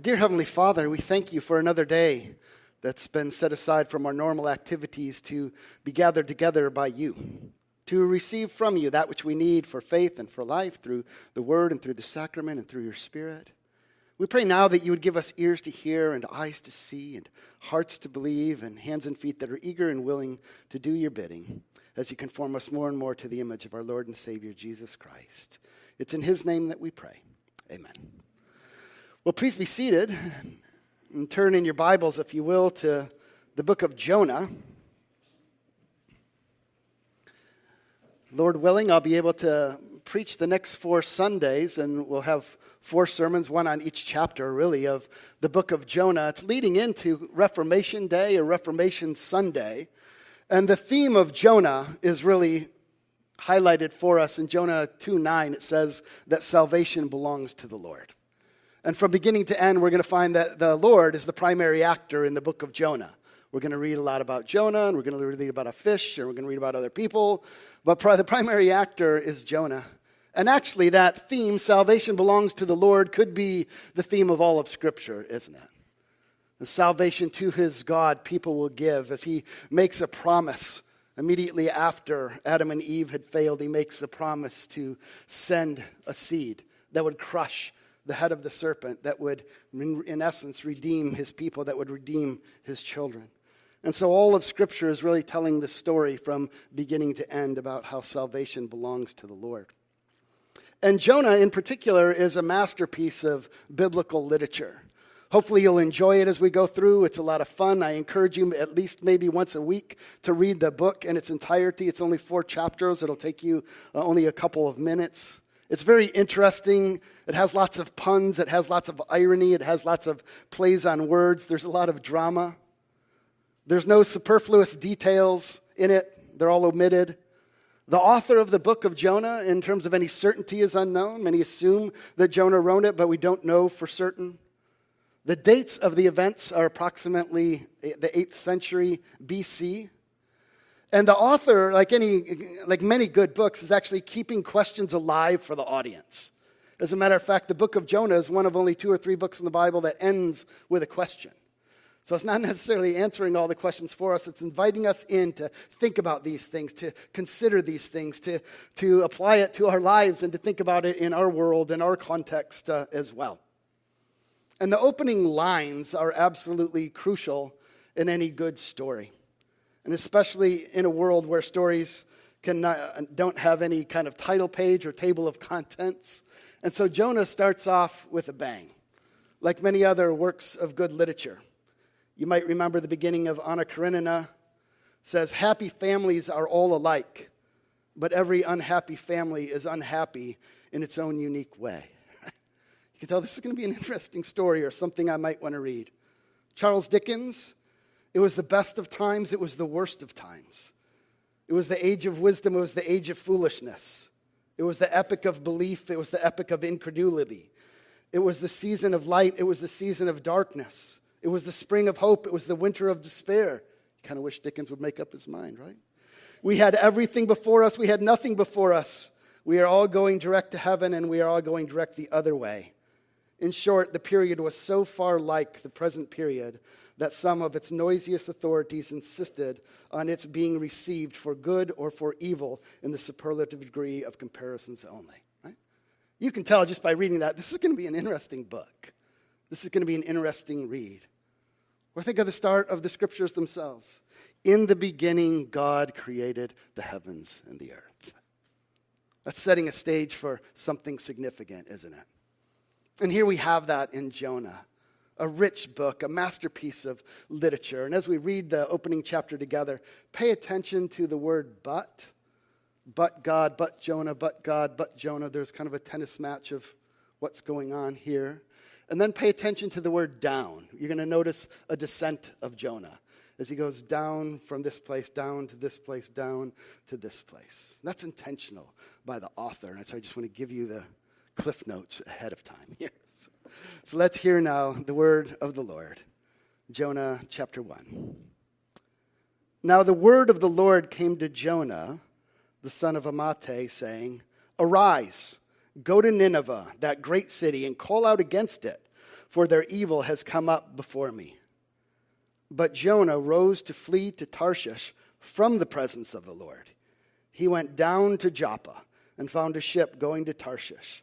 Dear Heavenly Father, we thank you for another day that's been set aside from our normal activities to be gathered together by you, to receive from you that which we need for faith and for life through the Word and through the sacrament and through your Spirit. We pray now that you would give us ears to hear and eyes to see and hearts to believe and hands and feet that are eager and willing to do your bidding as you conform us more and more to the image of our Lord and Savior Jesus Christ. It's in his name that we pray. Amen. Well, please be seated and turn in your Bibles, if you will, to the book of Jonah. Lord willing, I'll be able to preach the next four Sundays, and we'll have four sermons, one on each chapter, really, of the book of Jonah. It's leading into Reformation Day or Reformation Sunday. And the theme of Jonah is really highlighted for us in Jonah 2 9. It says that salvation belongs to the Lord. And from beginning to end, we're going to find that the Lord is the primary actor in the book of Jonah. We're going to read a lot about Jonah, and we're going to read about a fish, and we're going to read about other people. But the primary actor is Jonah. And actually, that theme, salvation belongs to the Lord, could be the theme of all of Scripture, isn't it? The salvation to his God people will give as he makes a promise. Immediately after Adam and Eve had failed, he makes a promise to send a seed that would crush the head of the serpent that would, in essence, redeem his people, that would redeem his children. And so all of Scripture is really telling the story from beginning to end about how salvation belongs to the Lord. And Jonah, in particular, is a masterpiece of biblical literature. Hopefully, you'll enjoy it as we go through. It's a lot of fun. I encourage you at least maybe once a week to read the book in its entirety. It's only four chapters, it'll take you uh, only a couple of minutes. It's very interesting. It has lots of puns, it has lots of irony, it has lots of plays on words. There's a lot of drama. There's no superfluous details in it, they're all omitted. The author of the book of Jonah, in terms of any certainty, is unknown. Many assume that Jonah wrote it, but we don't know for certain. The dates of the events are approximately the 8th century BC. And the author, like, any, like many good books, is actually keeping questions alive for the audience. As a matter of fact, the book of Jonah is one of only two or three books in the Bible that ends with a question. So it's not necessarily answering all the questions for us, it's inviting us in to think about these things, to consider these things, to, to apply it to our lives, and to think about it in our world, in our context uh, as well. And the opening lines are absolutely crucial in any good story and especially in a world where stories not, don't have any kind of title page or table of contents. And so Jonah starts off with a bang, like many other works of good literature. You might remember the beginning of Anna Karenina says, Happy families are all alike, but every unhappy family is unhappy in its own unique way. you can tell this is going to be an interesting story or something I might want to read. Charles Dickens it was the best of times, it was the worst of times. It was the age of wisdom, it was the age of foolishness. It was the epic of belief, it was the epic of incredulity. It was the season of light, it was the season of darkness. It was the spring of hope, it was the winter of despair. Kind of wish Dickens would make up his mind, right? We had everything before us, we had nothing before us. We are all going direct to heaven, and we are all going direct the other way. In short, the period was so far like the present period that some of its noisiest authorities insisted on its being received for good or for evil in the superlative degree of comparisons only. Right? You can tell just by reading that this is going to be an interesting book. This is going to be an interesting read. Or think of the start of the scriptures themselves. In the beginning, God created the heavens and the earth. That's setting a stage for something significant, isn't it? And here we have that in Jonah a rich book, a masterpiece of literature. And as we read the opening chapter together, pay attention to the word but. But God, but Jonah, but God, but Jonah. There's kind of a tennis match of what's going on here. And then pay attention to the word down. You're going to notice a descent of Jonah as he goes down from this place, down to this place, down to this place. That's intentional by the author. And so I just want to give you the cliff notes ahead of time here. So let's hear now the word of the Lord. Jonah chapter 1. Now the word of the Lord came to Jonah, the son of Amittai, saying, Arise, go to Nineveh, that great city, and call out against it, for their evil has come up before me. But Jonah rose to flee to Tarshish from the presence of the Lord. He went down to Joppa and found a ship going to Tarshish.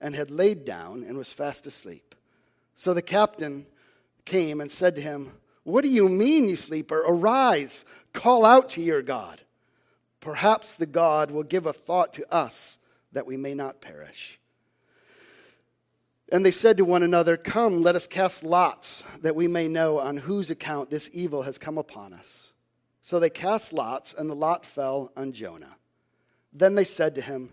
and had laid down and was fast asleep. So the captain came and said to him, What do you mean, you sleeper? Arise, call out to your God. Perhaps the God will give a thought to us that we may not perish. And they said to one another, Come, let us cast lots, that we may know on whose account this evil has come upon us. So they cast lots, and the lot fell on Jonah. Then they said to him,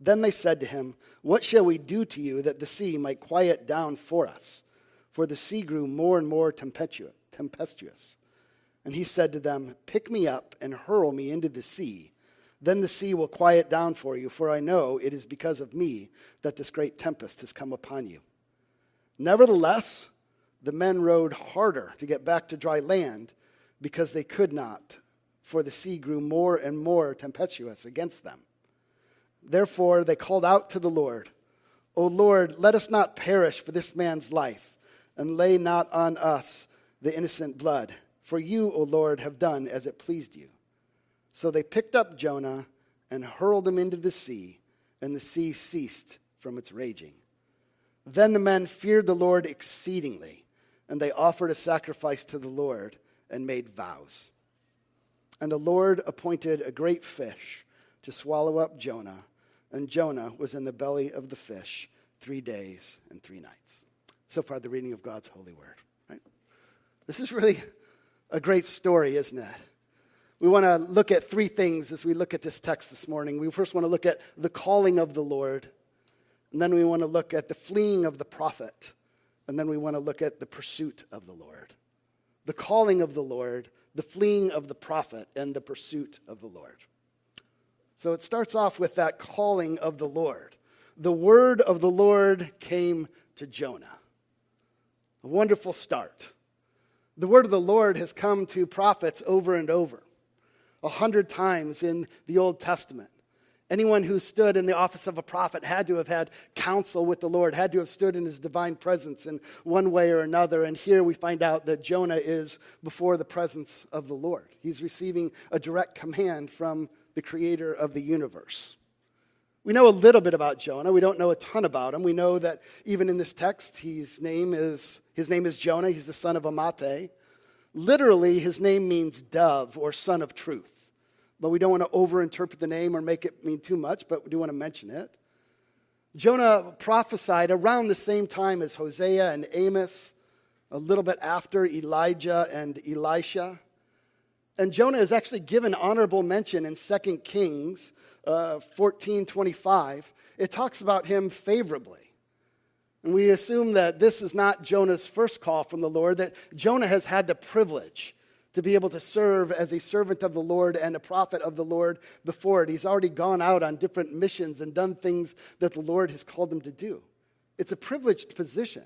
Then they said to him, What shall we do to you that the sea might quiet down for us? For the sea grew more and more tempestuous. And he said to them, Pick me up and hurl me into the sea. Then the sea will quiet down for you, for I know it is because of me that this great tempest has come upon you. Nevertheless, the men rowed harder to get back to dry land because they could not, for the sea grew more and more tempestuous against them. Therefore, they called out to the Lord, O Lord, let us not perish for this man's life, and lay not on us the innocent blood. For you, O Lord, have done as it pleased you. So they picked up Jonah and hurled him into the sea, and the sea ceased from its raging. Then the men feared the Lord exceedingly, and they offered a sacrifice to the Lord and made vows. And the Lord appointed a great fish to swallow up Jonah, and Jonah was in the belly of the fish three days and three nights. So far, the reading of God's holy word. Right? This is really a great story, isn't it? We want to look at three things as we look at this text this morning. We first want to look at the calling of the Lord. And then we want to look at the fleeing of the prophet. And then we want to look at the pursuit of the Lord. The calling of the Lord, the fleeing of the prophet, and the pursuit of the Lord. So it starts off with that calling of the Lord. The word of the Lord came to Jonah. A wonderful start. The word of the Lord has come to prophets over and over, a hundred times in the Old Testament. Anyone who stood in the office of a prophet had to have had counsel with the Lord, had to have stood in his divine presence in one way or another. And here we find out that Jonah is before the presence of the Lord. He's receiving a direct command from the creator of the universe. We know a little bit about Jonah. We don't know a ton about him. We know that even in this text, his name is, his name is Jonah. He's the son of Amittai. Literally, his name means dove or son of truth but we don't want to overinterpret the name or make it mean too much, but we do want to mention it. Jonah prophesied around the same time as Hosea and Amos, a little bit after Elijah and Elisha. And Jonah is actually given honorable mention in 2 Kings uh, 14 25. It talks about him favorably. And we assume that this is not Jonah's first call from the Lord, that Jonah has had the privilege to be able to serve as a servant of the Lord and a prophet of the Lord before it. He's already gone out on different missions and done things that the Lord has called him to do. It's a privileged position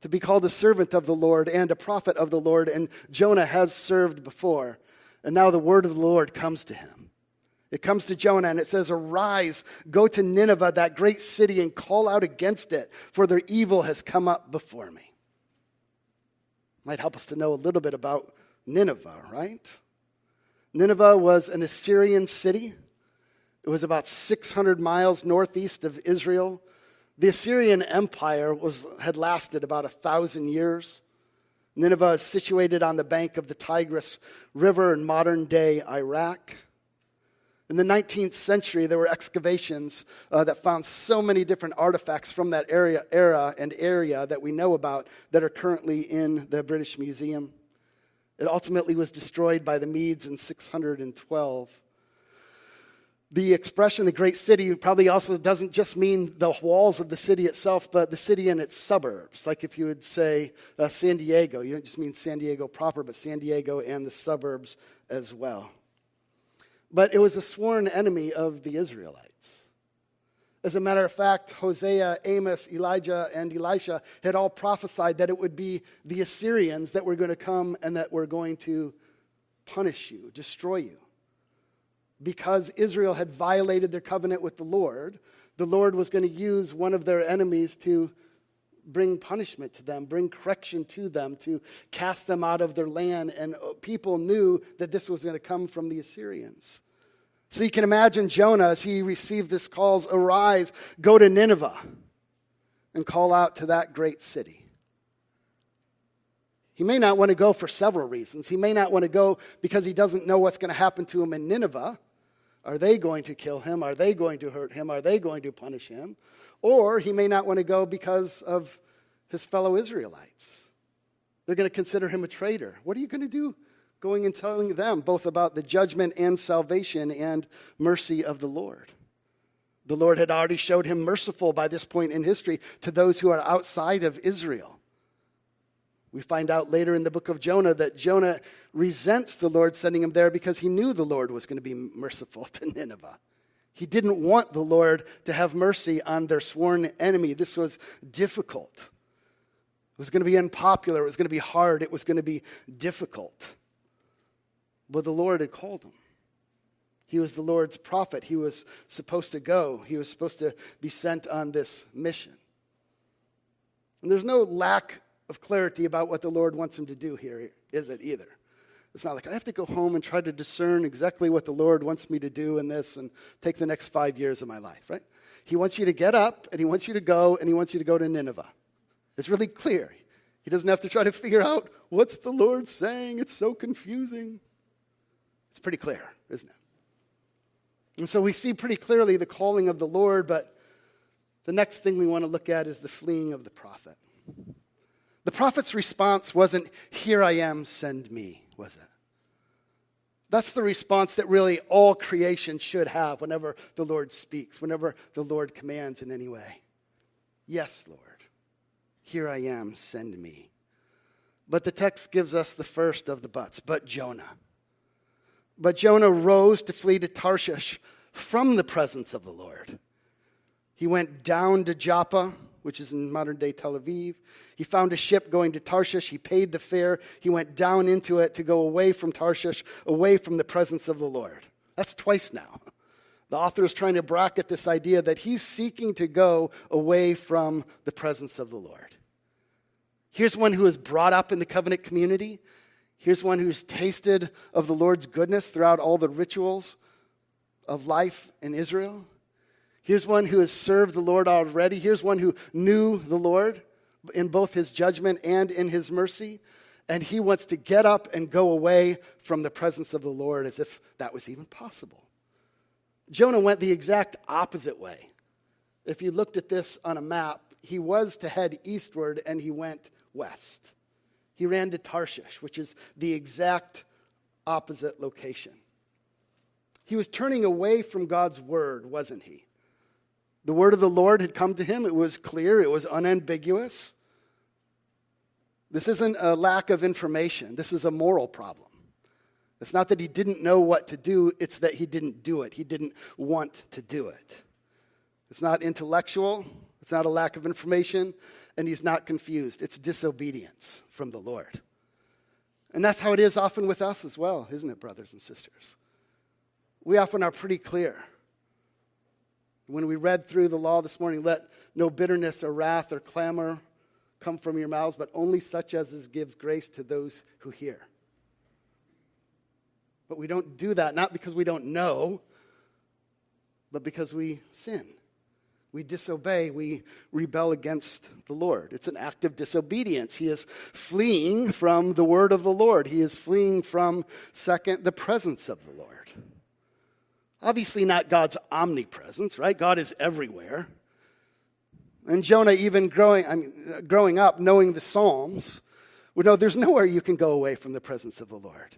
to be called a servant of the Lord and a prophet of the Lord, and Jonah has served before. And now the word of the Lord comes to him. It comes to Jonah and it says, Arise, go to Nineveh, that great city, and call out against it, for their evil has come up before me. Might help us to know a little bit about Nineveh, right? Nineveh was an Assyrian city. It was about 600 miles northeast of Israel. The Assyrian Empire was, had lasted about a thousand years. Nineveh is situated on the bank of the Tigris River in modern day Iraq. In the 19th century, there were excavations uh, that found so many different artifacts from that area, era and area that we know about that are currently in the British Museum. It ultimately was destroyed by the Medes in 612. The expression, the great city, probably also doesn't just mean the walls of the city itself, but the city and its suburbs. Like if you would say uh, San Diego, you don't just mean San Diego proper, but San Diego and the suburbs as well. But it was a sworn enemy of the Israelites. As a matter of fact, Hosea, Amos, Elijah, and Elisha had all prophesied that it would be the Assyrians that were going to come and that were going to punish you, destroy you because Israel had violated their covenant with the Lord, the Lord was going to use one of their enemies to bring punishment to them, bring correction to them, to cast them out of their land. And uh, people knew that this was going to come from the Assyrians. So you can imagine Jonah as he received this calls, arise, go to Nineveh and call out to that great city. He may not want to go for several reasons. He may not want to go because he doesn't know what's going to happen to him in Nineveh. Are they going to kill him? Are they going to hurt him? Are they going to punish him? Or he may not want to go because of his fellow Israelites. They're going to consider him a traitor. What are you going to do going and telling them both about the judgment and salvation and mercy of the Lord? The Lord had already showed him merciful by this point in history to those who are outside of Israel. We find out later in the book of Jonah that Jonah resents the Lord sending him there because he knew the Lord was going to be merciful to Nineveh. He didn't want the Lord to have mercy on their sworn enemy. This was difficult. It was going to be unpopular. It was going to be hard. It was going to be difficult. But the Lord had called him. He was the Lord's prophet. He was supposed to go, he was supposed to be sent on this mission. And there's no lack of clarity about what the Lord wants him to do here, is it either? It's not like I have to go home and try to discern exactly what the Lord wants me to do in this and take the next five years of my life, right? He wants you to get up and he wants you to go and he wants you to go to Nineveh. It's really clear. He doesn't have to try to figure out what's the Lord saying. It's so confusing. It's pretty clear, isn't it? And so we see pretty clearly the calling of the Lord, but the next thing we want to look at is the fleeing of the prophet. The prophet's response wasn't, Here I am, send me, was it? That's the response that really all creation should have whenever the Lord speaks, whenever the Lord commands in any way. Yes, Lord, here I am, send me. But the text gives us the first of the buts, but Jonah. But Jonah rose to flee to Tarshish from the presence of the Lord. He went down to Joppa which is in modern day Tel Aviv. He found a ship going to Tarshish. He paid the fare. He went down into it to go away from Tarshish, away from the presence of the Lord. That's twice now. The author is trying to bracket this idea that he's seeking to go away from the presence of the Lord. Here's one who is brought up in the covenant community. Here's one who's tasted of the Lord's goodness throughout all the rituals of life in Israel. Here's one who has served the Lord already. Here's one who knew the Lord in both his judgment and in his mercy. And he wants to get up and go away from the presence of the Lord as if that was even possible. Jonah went the exact opposite way. If you looked at this on a map, he was to head eastward and he went west. He ran to Tarshish, which is the exact opposite location. He was turning away from God's word, wasn't he? The word of the Lord had come to him. It was clear, it was unambiguous. This isn't a lack of information, this is a moral problem. It's not that he didn't know what to do, it's that he didn't do it. He didn't want to do it. It's not intellectual, it's not a lack of information, and he's not confused. It's disobedience from the Lord. And that's how it is often with us as well, isn't it, brothers and sisters? We often are pretty clear. When we read through the law this morning, let no bitterness or wrath or clamor come from your mouths, but only such as gives grace to those who hear. But we don't do that, not because we don't know, but because we sin. We disobey, we rebel against the Lord. It's an act of disobedience. He is fleeing from the word of the Lord. He is fleeing from, second, the presence of the Lord. Obviously, not God's omnipresence, right? God is everywhere. And Jonah, even growing, I mean, uh, growing up, knowing the Psalms, would know there's nowhere you can go away from the presence of the Lord.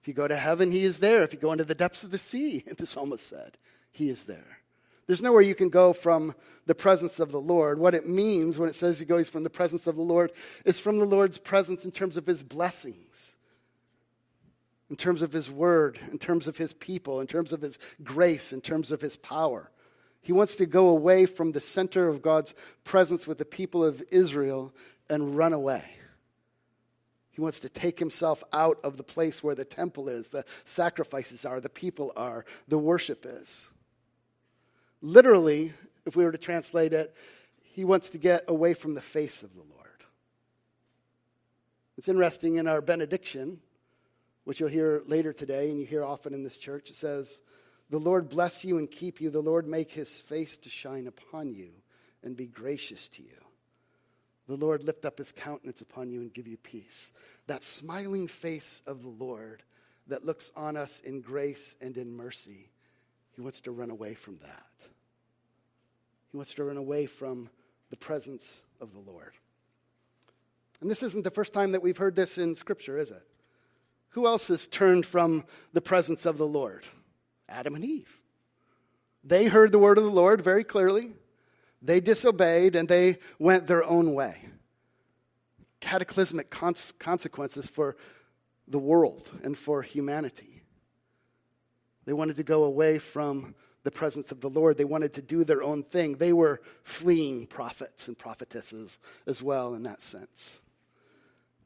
If you go to heaven, he is there. If you go into the depths of the sea, the psalmist said, he is there. There's nowhere you can go from the presence of the Lord. What it means when it says he goes from the presence of the Lord is from the Lord's presence in terms of his blessings, in terms of his word, in terms of his people, in terms of his grace, in terms of his power. He wants to go away from the center of God's presence with the people of Israel and run away. He wants to take himself out of the place where the temple is, the sacrifices are, the people are, the worship is. Literally, if we were to translate it, he wants to get away from the face of the Lord. It's interesting in our benediction, which you'll hear later today and you hear often in this church, it says, The Lord bless you and keep you. The Lord make his face to shine upon you and be gracious to you. The Lord lift up his countenance upon you and give you peace. That smiling face of the Lord that looks on us in grace and in mercy, he wants to run away from that. He wants to run away from the presence of the Lord. And this isn't the first time that we've heard this in Scripture, is it? Who else has turned from the presence of the Lord? Adam and Eve. They heard the word of the Lord very clearly. They disobeyed and they went their own way. Cataclysmic cons- consequences for the world and for humanity. They wanted to go away from the presence of the Lord. They wanted to do their own thing. They were fleeing prophets and prophetesses as well, in that sense.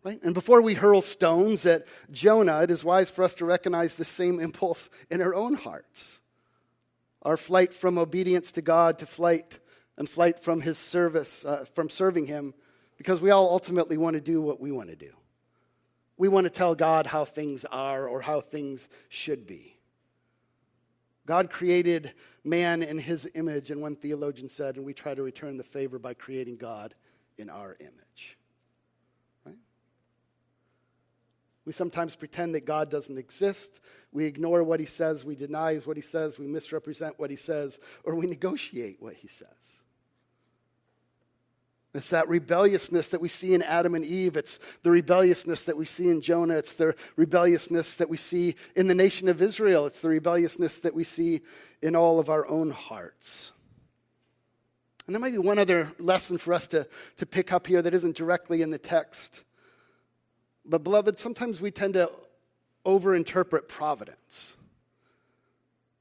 Right? And before we hurl stones at Jonah, it is wise for us to recognize the same impulse in our own hearts. Our flight from obedience to God to flight and flight from his service, uh, from serving him, because we all ultimately want to do what we want to do. We want to tell God how things are or how things should be. God created man in his image, and one theologian said, and we try to return the favor by creating God in our image. Right? We sometimes pretend that God doesn't exist. We ignore what he says. We deny what he says. We misrepresent what he says, or we negotiate what he says. It's that rebelliousness that we see in Adam and Eve. It's the rebelliousness that we see in Jonah. It's the rebelliousness that we see in the nation of Israel. It's the rebelliousness that we see in all of our own hearts. And there might be one other lesson for us to, to pick up here that isn't directly in the text. But, beloved, sometimes we tend to overinterpret providence.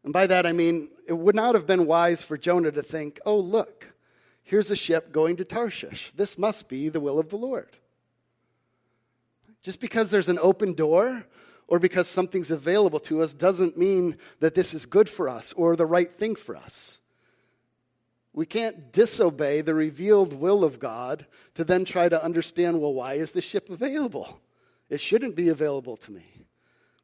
And by that I mean, it would not have been wise for Jonah to think, oh, look, Here's a ship going to Tarshish. This must be the will of the Lord. Just because there's an open door or because something's available to us doesn't mean that this is good for us or the right thing for us. We can't disobey the revealed will of God to then try to understand well, why is the ship available? It shouldn't be available to me.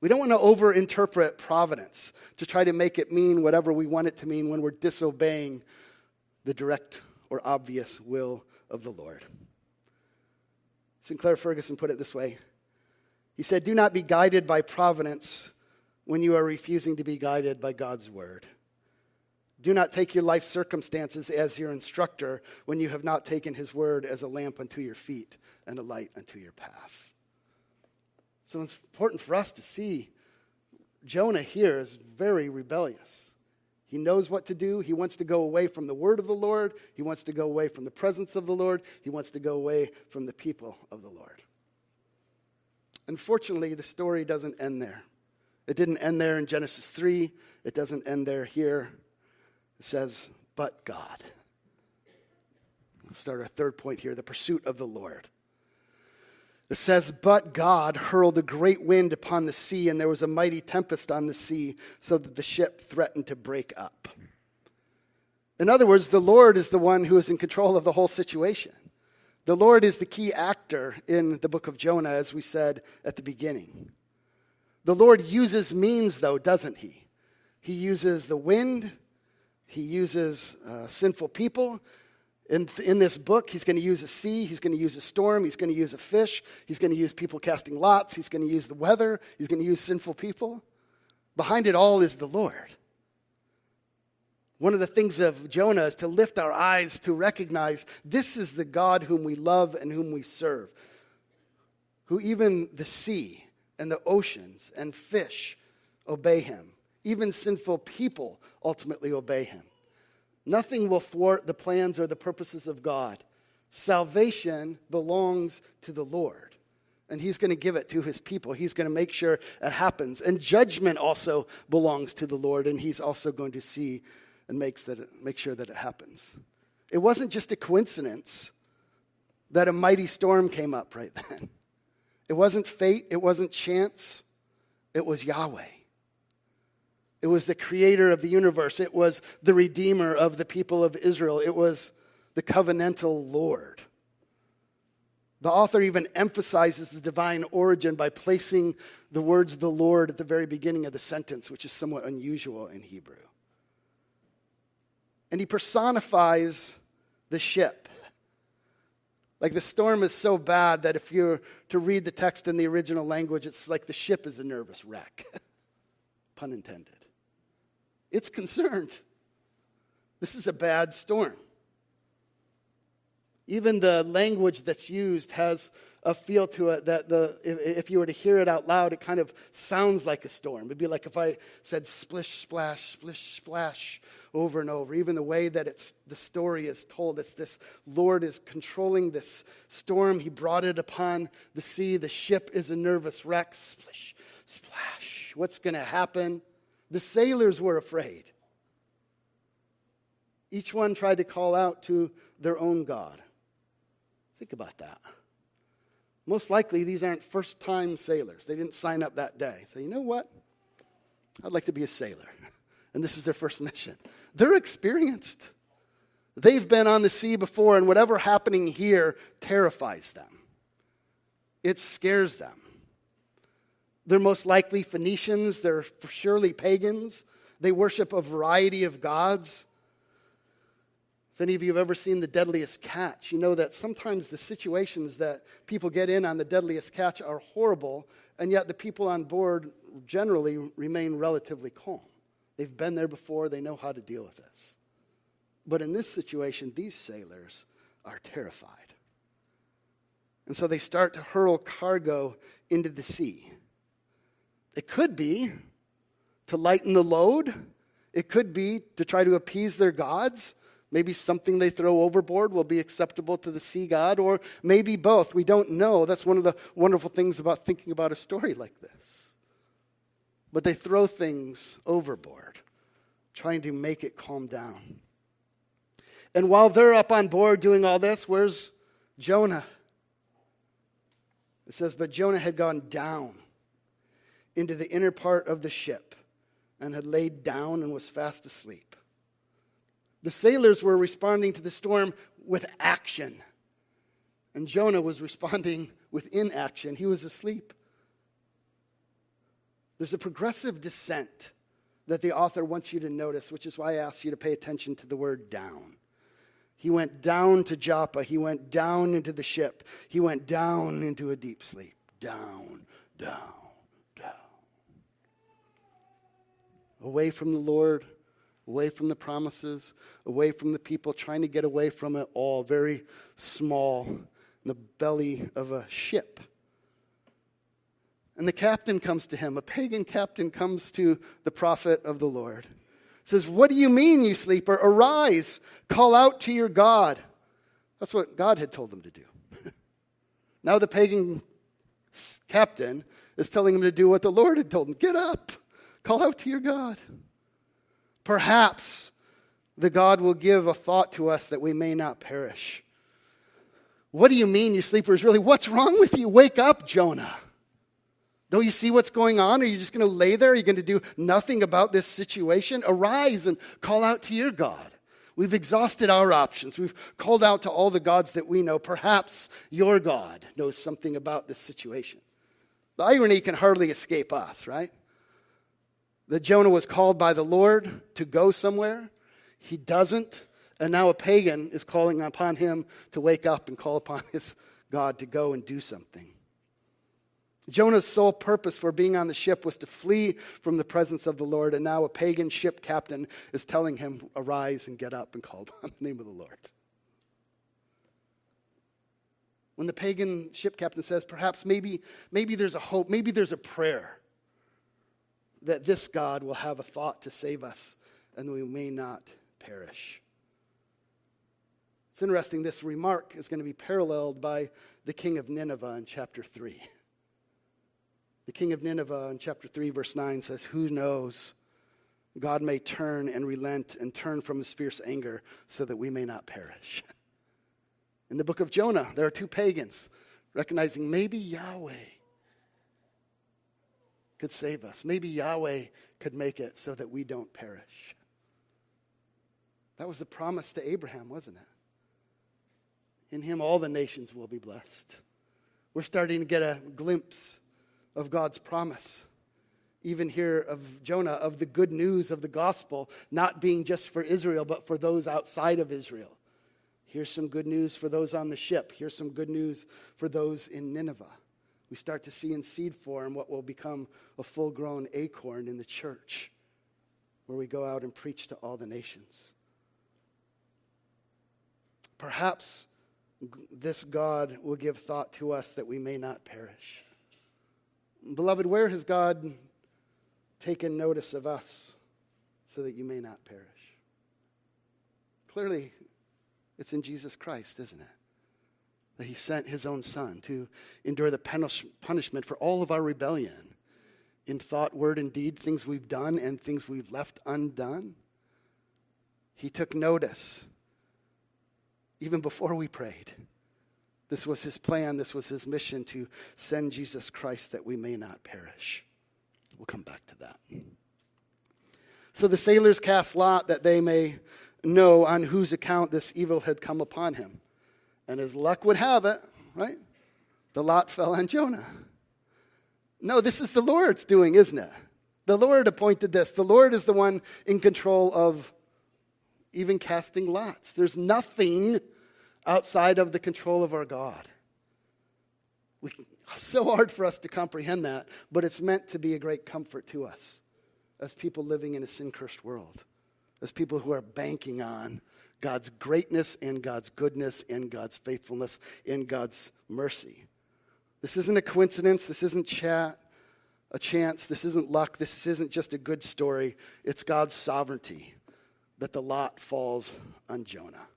We don't want to overinterpret providence to try to make it mean whatever we want it to mean when we're disobeying the direct or obvious will of the Lord. Sinclair Ferguson put it this way He said, Do not be guided by providence when you are refusing to be guided by God's word. Do not take your life circumstances as your instructor when you have not taken his word as a lamp unto your feet and a light unto your path. So it's important for us to see Jonah here is very rebellious. He knows what to do. He wants to go away from the word of the Lord. He wants to go away from the presence of the Lord. He wants to go away from the people of the Lord. Unfortunately, the story doesn't end there. It didn't end there in Genesis 3. It doesn't end there here. It says, but God. We'll start our third point here the pursuit of the Lord. It says, But God hurled a great wind upon the sea, and there was a mighty tempest on the sea, so that the ship threatened to break up. In other words, the Lord is the one who is in control of the whole situation. The Lord is the key actor in the book of Jonah, as we said at the beginning. The Lord uses means, though, doesn't he? He uses the wind, he uses uh, sinful people. In, in this book, he's going to use a sea, he's going to use a storm, he's going to use a fish, he's going to use people casting lots, he's going to use the weather, he's going to use sinful people. Behind it all is the Lord. One of the things of Jonah is to lift our eyes to recognize this is the God whom we love and whom we serve, who even the sea and the oceans and fish obey him. Even sinful people ultimately obey him. Nothing will thwart the plans or the purposes of God. Salvation belongs to the Lord, and he's going to give it to his people. He's going to make sure it happens. And judgment also belongs to the Lord, and he's also going to see and makes that it, make sure that it happens. It wasn't just a coincidence that a mighty storm came up right then. It wasn't fate, it wasn't chance, it was Yahweh. It was the creator of the universe. It was the redeemer of the people of Israel. It was the covenantal Lord. The author even emphasizes the divine origin by placing the words the Lord at the very beginning of the sentence, which is somewhat unusual in Hebrew. And he personifies the ship. Like the storm is so bad that if you're to read the text in the original language, it's like the ship is a nervous wreck. Pun intended. It's concerned. This is a bad storm. Even the language that's used has a feel to it that the, if, you were to hear it out loud, it kind of sounds like a storm. It'd be like if I said splish, splash, splish, splash over and over. Even the way that it's, the story is told, it's this Lord is controlling this storm. He brought it upon the sea. The ship is a nervous wreck. Splish, splash. What's going to happen? The sailors were afraid. Each one tried to call out to their own God. Think about that. Most likely, these aren't first time sailors. They didn't sign up that day. Say, you know what? I'd like to be a sailor. And this is their first mission. They're experienced. They've been on the sea before, and whatever happening here terrifies them. It scares them. They're most likely Phoenicians, they're surely pagans. They worship a variety of gods. If any of you have ever seen The Deadliest Catch, you know that sometimes the situations that people get in on The Deadliest Catch are horrible, and yet the people on board generally remain relatively calm. They've been there before, they know how to deal with this. But in this situation, these sailors are terrified. And so they start to hurl cargo into the sea. It could be to lighten the load, it could be to try to appease their gods. Maybe something they throw overboard will be acceptable to the sea god, or maybe both. We don't know. That's one of the wonderful things about thinking about a story like this. But they throw things overboard, trying to make it calm down. And while they're up on board doing all this, where's Jonah? It says, But Jonah had gone down into the inner part of the ship and had laid down and was fast asleep. The sailors were responding to the storm with action, and Jonah was responding with inaction. He was asleep. There's a progressive descent that the author wants you to notice, which is why I asked you to pay attention to the word down. He went down to Joppa. He went down into the ship. He went down into a deep sleep. Down, down. Away from the Lord, away from the promises, away from the people, trying to get away from it all, very small, in the belly of a ship. And the captain comes to him. A pagan captain comes to the prophet of the Lord. Says, What do you mean, you sleeper? Arise, call out to your God. That's what God had told them to do. now the pagan captain is telling him to do what the Lord had told him get up. Call out to your God. Perhaps the God will give a thought to us that we may not perish. What do you mean, you sleepers? Really, what's wrong with you? Wake up, Jonah. Don't you see what's going on? Are you just going to lay there? Are you going to do nothing about this situation? Arise and call out to your God. We've exhausted our options. We've called out to all the gods that we know. Perhaps your God knows something about this situation. The irony can hardly escape us, right? That Jonah was called by the Lord to go somewhere. He doesn't, and now a pagan is calling upon him to wake up and call upon his God to go and do something. Jonah's sole purpose for being on the ship was to flee from the presence of the Lord, and now a pagan ship captain is telling him, Arise and get up and call upon the name of the Lord. When the pagan ship captain says, Perhaps maybe, maybe there's a hope, maybe there's a prayer that this God will have a thought to save us and we may not perish. It's interesting, this remark is going to be paralleled by the king of Nineveh in chapter 3. The king of Nineveh in chapter 3, verse 9 says, Who knows? God may turn and relent and turn from his fierce anger so that we may not perish. In the book of Jonah, there are two pagans recognizing maybe Yahweh could save us. Maybe Yahweh could make it so that we don't perish. That was the promise to Abraham, wasn't it? In him, all the nations will be blessed. We're starting to get a glimpse of God's promise, even here of Jonah, of the good news of the gospel, not being just for Israel, but for those outside of Israel. Here's some good news for those on the ship. Here's some good news for those in Nineveh. We start to see in seed form what will become a full grown acorn in the church, where we go out and preach to all the nations. Perhaps this God will give thought to us that we may not perish. Beloved, where has God taken notice of us so that you may not perish? Clearly, it's in Jesus Christ, isn't it? That He sent His own Son to endure the punish- punishment for all of our rebellion in thought, word, and deed, things we've done and things we've left undone. He took notice even before we prayed. This was his plan, this was his mission to send Jesus Christ that we may not perish. We'll come back to that. So the sailors cast lot that they may know on whose account this evil had come upon him. And as luck would have it, right? The lot fell on Jonah. No, this is the Lord's doing, isn't it? The Lord appointed this. The Lord is the one in control of even casting lots. There's nothing outside of the control of our God. We, so hard for us to comprehend that, but it's meant to be a great comfort to us as people living in a sin cursed world, as people who are banking on God's greatness and God's goodness and God's faithfulness and God's mercy. This isn't a coincidence. This isn't chat, a chance. This isn't luck. This isn't just a good story. It's God's sovereignty that the lot falls on Jonah.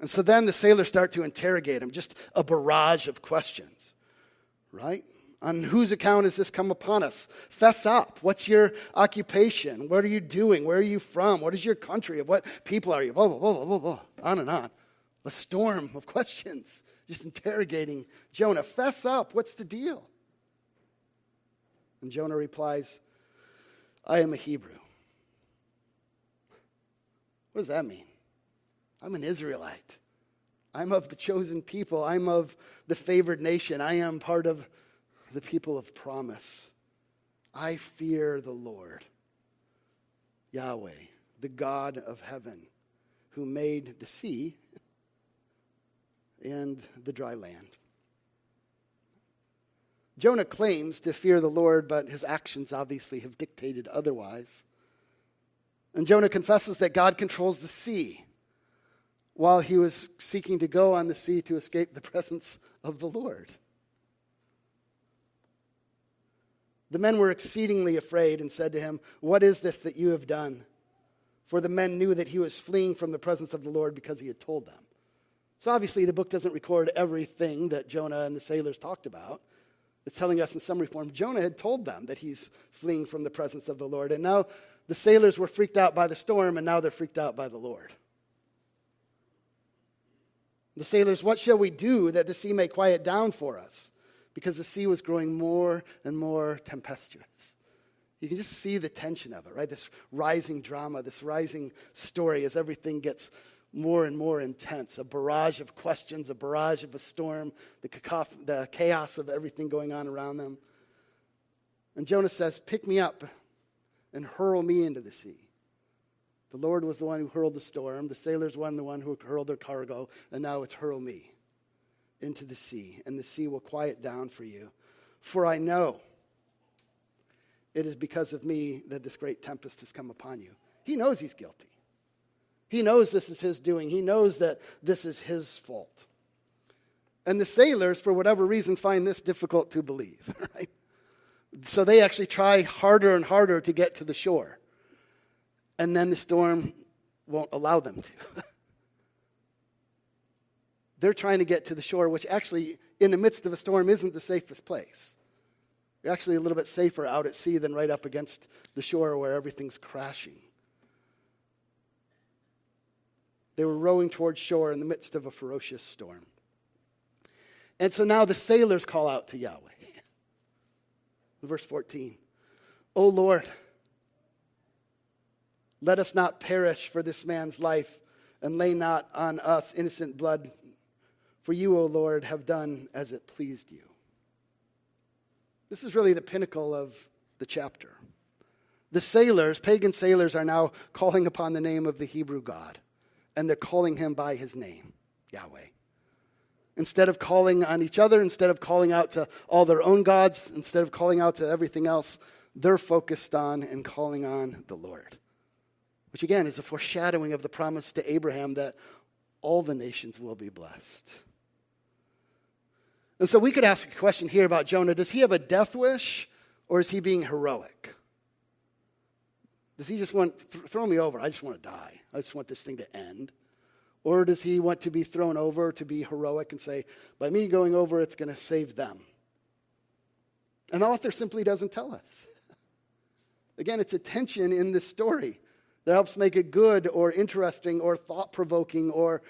And so then the sailors start to interrogate him, just a barrage of questions, right? On whose account has this come upon us? Fess up. What's your occupation? What are you doing? Where are you from? What is your country? Of what people are you? Blah, blah, blah, blah, blah, blah. On and on. A storm of questions, just interrogating Jonah. Fess up. What's the deal? And Jonah replies, I am a Hebrew. What does that mean? I'm an Israelite. I'm of the chosen people. I'm of the favored nation. I am part of the people of promise. I fear the Lord, Yahweh, the God of heaven, who made the sea and the dry land. Jonah claims to fear the Lord, but his actions obviously have dictated otherwise. And Jonah confesses that God controls the sea while he was seeking to go on the sea to escape the presence of the Lord. The men were exceedingly afraid and said to him, What is this that you have done? For the men knew that he was fleeing from the presence of the Lord because he had told them. So obviously, the book doesn't record everything that Jonah and the sailors talked about. It's telling us in summary form Jonah had told them that he's fleeing from the presence of the Lord. And now the sailors were freaked out by the storm, and now they're freaked out by the Lord. The sailors, what shall we do that the sea may quiet down for us? Because the sea was growing more and more tempestuous. You can just see the tension of it, right? This rising drama, this rising story as everything gets more and more intense. A barrage of questions, a barrage of a storm, the, the chaos of everything going on around them. And Jonah says, Pick me up and hurl me into the sea. The Lord was the one who hurled the storm. The sailors were the one who hurled their cargo. And now it's hurl me into the sea, and the sea will quiet down for you. For I know it is because of me that this great tempest has come upon you. He knows he's guilty. He knows this is his doing. He knows that this is his fault. And the sailors, for whatever reason, find this difficult to believe, right? So they actually try harder and harder to get to the shore. And then the storm won't allow them to. They're trying to get to the shore, which actually, in the midst of a storm, isn't the safest place. You're actually a little bit safer out at sea than right up against the shore where everything's crashing. They were rowing towards shore in the midst of a ferocious storm. And so now the sailors call out to Yahweh. Verse 14 O Lord, let us not perish for this man's life, and lay not on us innocent blood. For you, O Lord, have done as it pleased you. This is really the pinnacle of the chapter. The sailors, pagan sailors, are now calling upon the name of the Hebrew God, and they're calling him by his name, Yahweh. Instead of calling on each other, instead of calling out to all their own gods, instead of calling out to everything else, they're focused on and calling on the Lord. Which again is a foreshadowing of the promise to Abraham that all the nations will be blessed. And so we could ask a question here about Jonah Does he have a death wish or is he being heroic? Does he just want, th- throw me over? I just want to die. I just want this thing to end. Or does he want to be thrown over to be heroic and say, by me going over, it's going to save them? And the author simply doesn't tell us. Again, it's a tension in this story that helps make it good or interesting or thought provoking or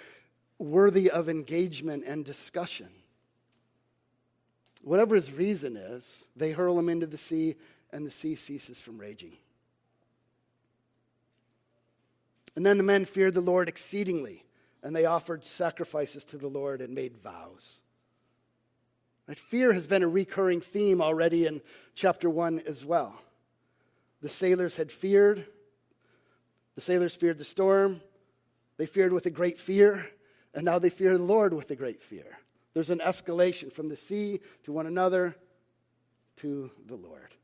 worthy of engagement and discussion. Whatever his reason is, they hurl him into the sea, and the sea ceases from raging. And then the men feared the Lord exceedingly, and they offered sacrifices to the Lord and made vows. That fear has been a recurring theme already in chapter 1 as well. The sailors had feared. The sailors feared the storm. They feared with a great fear. And now they fear the Lord with a great fear. There's an escalation from the sea to one another to the Lord.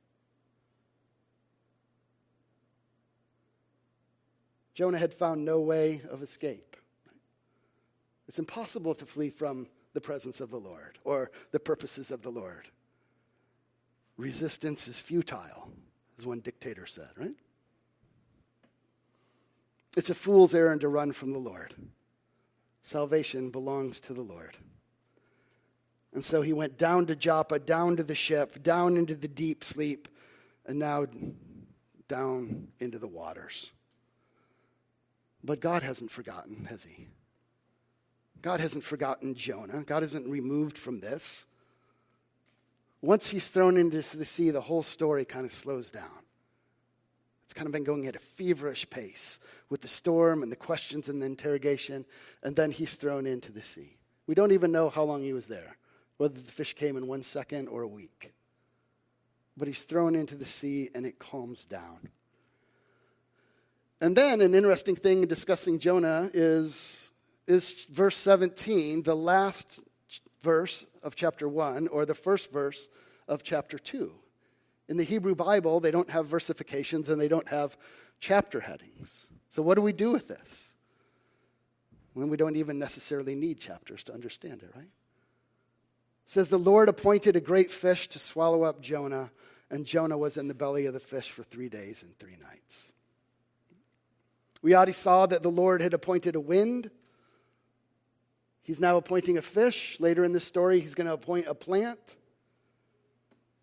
Jonah had found no way of escape. It's impossible to flee from the presence of the Lord or the purposes of the Lord. Resistance is futile, as one dictator said, right? It's a fool's errand to run from the Lord. Salvation belongs to the Lord. And so he went down to Joppa, down to the ship, down into the deep sleep, and now down into the waters. But God hasn't forgotten, has he? God hasn't forgotten Jonah. God isn't removed from this. Once he's thrown into the sea, the whole story kind of slows down. It's kind of been going at a feverish pace with the storm and the questions and the interrogation, and then he's thrown into the sea. We don't even know how long he was there whether the fish came in one second or a week. But he's thrown into the sea and it calms down. And then an interesting thing in discussing Jonah is, is verse 17, the last verse of chapter 1, or the first verse of chapter 2. In the Hebrew Bible, they don't have versifications and they don't have chapter headings. So, what do we do with this? When we don't even necessarily need chapters to understand it, right? Says the Lord appointed a great fish to swallow up Jonah, and Jonah was in the belly of the fish for three days and three nights. We already saw that the Lord had appointed a wind. He's now appointing a fish. Later in the story, he's going to appoint a plant.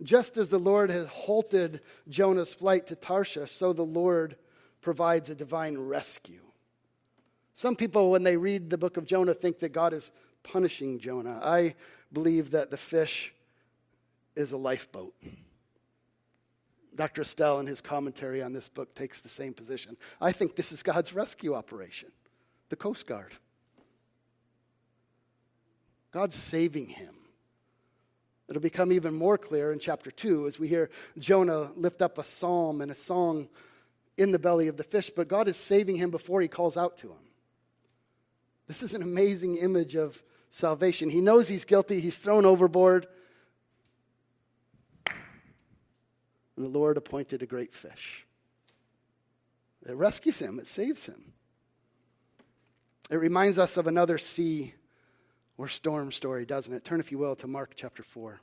Just as the Lord has halted Jonah's flight to Tarshish, so the Lord provides a divine rescue. Some people, when they read the book of Jonah, think that God is punishing Jonah. I believe that the fish is a lifeboat. Dr. Estelle, in his commentary on this book, takes the same position. I think this is God's rescue operation, the Coast Guard. God's saving him. It'll become even more clear in chapter 2 as we hear Jonah lift up a psalm and a song in the belly of the fish, but God is saving him before he calls out to him. This is an amazing image of salvation. He knows he's guilty, he's thrown overboard. And the Lord appointed a great fish. It rescues him, it saves him. It reminds us of another sea or storm story, doesn't it? Turn, if you will, to Mark chapter 4.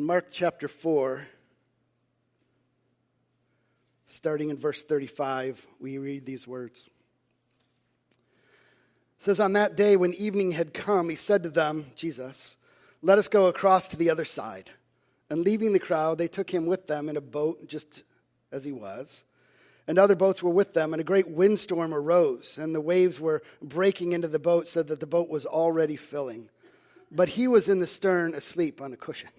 In Mark chapter 4, starting in verse 35, we read these words. It says, On that day when evening had come, he said to them, Jesus, let us go across to the other side. And leaving the crowd, they took him with them in a boat, just as he was. And other boats were with them, and a great windstorm arose, and the waves were breaking into the boat so that the boat was already filling. But he was in the stern asleep on a cushion.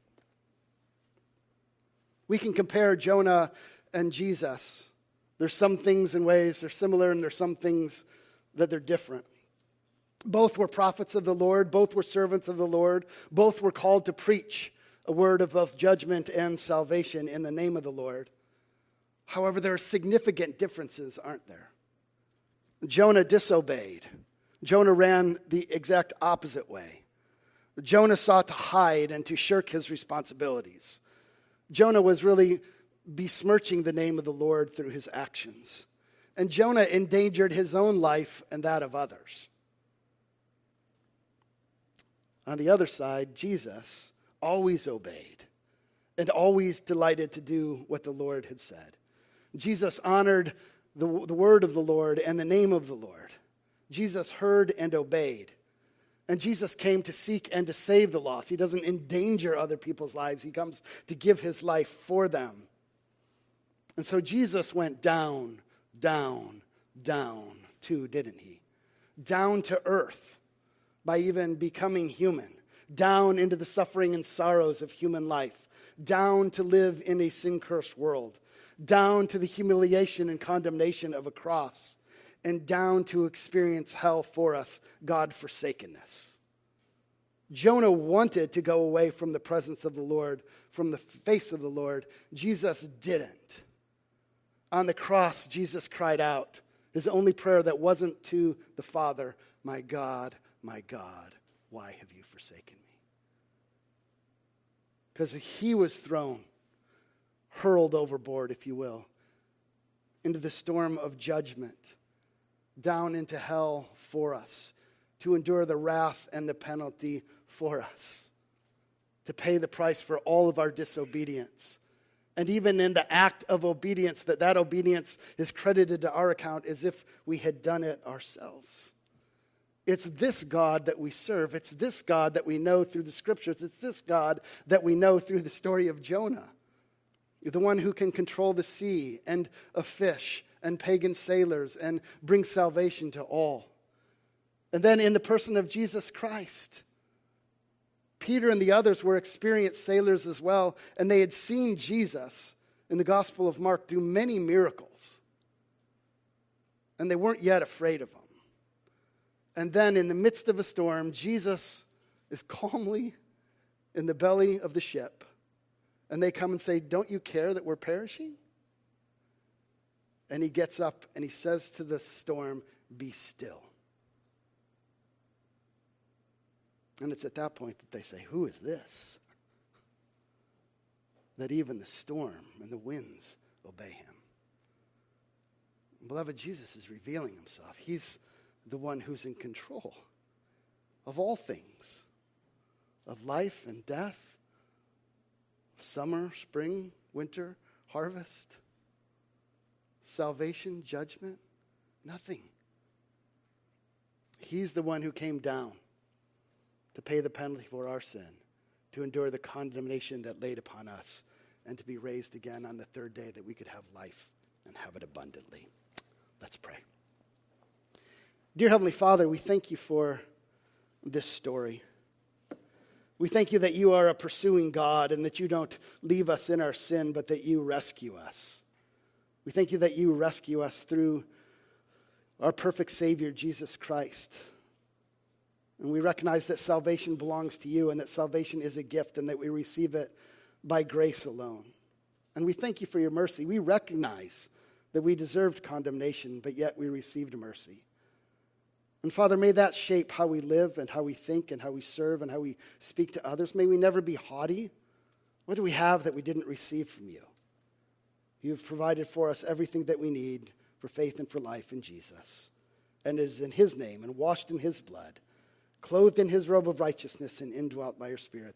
We can compare Jonah and Jesus. There's some things and ways they're similar, and there's some things that they're different. Both were prophets of the Lord, both were servants of the Lord, both were called to preach a word of both judgment and salvation in the name of the Lord. However, there are significant differences, aren't there? Jonah disobeyed. Jonah ran the exact opposite way. Jonah sought to hide and to shirk his responsibilities. Jonah was really besmirching the name of the Lord through his actions. And Jonah endangered his own life and that of others. On the other side, Jesus always obeyed and always delighted to do what the Lord had said. Jesus honored the, the word of the Lord and the name of the Lord. Jesus heard and obeyed. And Jesus came to seek and to save the lost. He doesn't endanger other people's lives, He comes to give His life for them. And so Jesus went down, down, down too, didn't He? Down to earth by even becoming human, down into the suffering and sorrows of human life, down to live in a sin cursed world, down to the humiliation and condemnation of a cross and down to experience hell for us, God forsakenness. Jonah wanted to go away from the presence of the Lord, from the face of the Lord. Jesus didn't. On the cross, Jesus cried out his only prayer that wasn't to the Father, My God, my God, why have you forsaken me? Because he was thrown, hurled overboard, if you will, into the storm of judgment down into hell for us, to endure the wrath and the penalty for us, to pay the price for all of our disobedience. And even in the act of obedience, that that obedience is credited to our account as if we had done it ourselves. It's this God that we serve. It's this God that we know through the scriptures. It's this God that we know through the story of Jonah, the one who can control the sea and a fish and pagan sailors and bring salvation to all. And then in the person of Jesus Christ, Peter and the others were experienced sailors as well, and they had seen Jesus in the Gospel of Mark do many miracles. And they weren't yet afraid of him. And then, in the midst of a storm, Jesus is calmly in the belly of the ship. And they come and say, Don't you care that we're perishing? And he gets up and he says to the storm, Be still. And it's at that point that they say, Who is this? That even the storm and the winds obey him. Beloved, Jesus is revealing himself. He's the one who's in control of all things, of life and death, summer, spring, winter, harvest, salvation, judgment? Nothing. He's the one who came down to pay the penalty for our sin, to endure the condemnation that laid upon us, and to be raised again on the third day that we could have life and have it abundantly. Let's pray. Dear Heavenly Father, we thank you for this story. We thank you that you are a pursuing God and that you don't leave us in our sin, but that you rescue us. We thank you that you rescue us through our perfect Savior, Jesus Christ. And we recognize that salvation belongs to you and that salvation is a gift and that we receive it by grace alone. And we thank you for your mercy. We recognize that we deserved condemnation, but yet we received mercy. And Father, may that shape how we live and how we think and how we serve and how we speak to others. May we never be haughty. What do we have that we didn't receive from you? You have provided for us everything that we need for faith and for life in Jesus. And it is in his name and washed in his blood, clothed in his robe of righteousness and indwelt by your Spirit.